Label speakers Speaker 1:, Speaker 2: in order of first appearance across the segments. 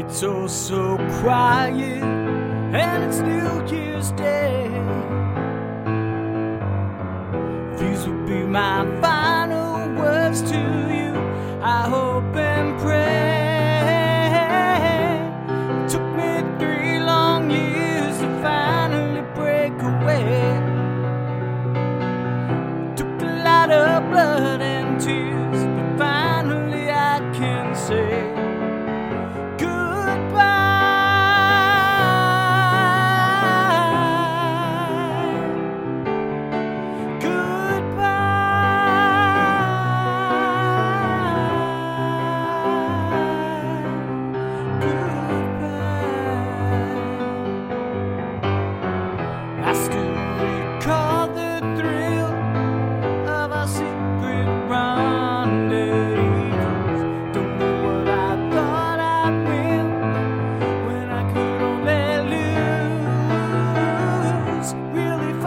Speaker 1: It's all so quiet, and it's New Year's Day. These will be my final.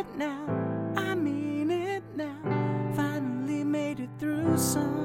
Speaker 1: it now. I mean it now. Finally made it through some.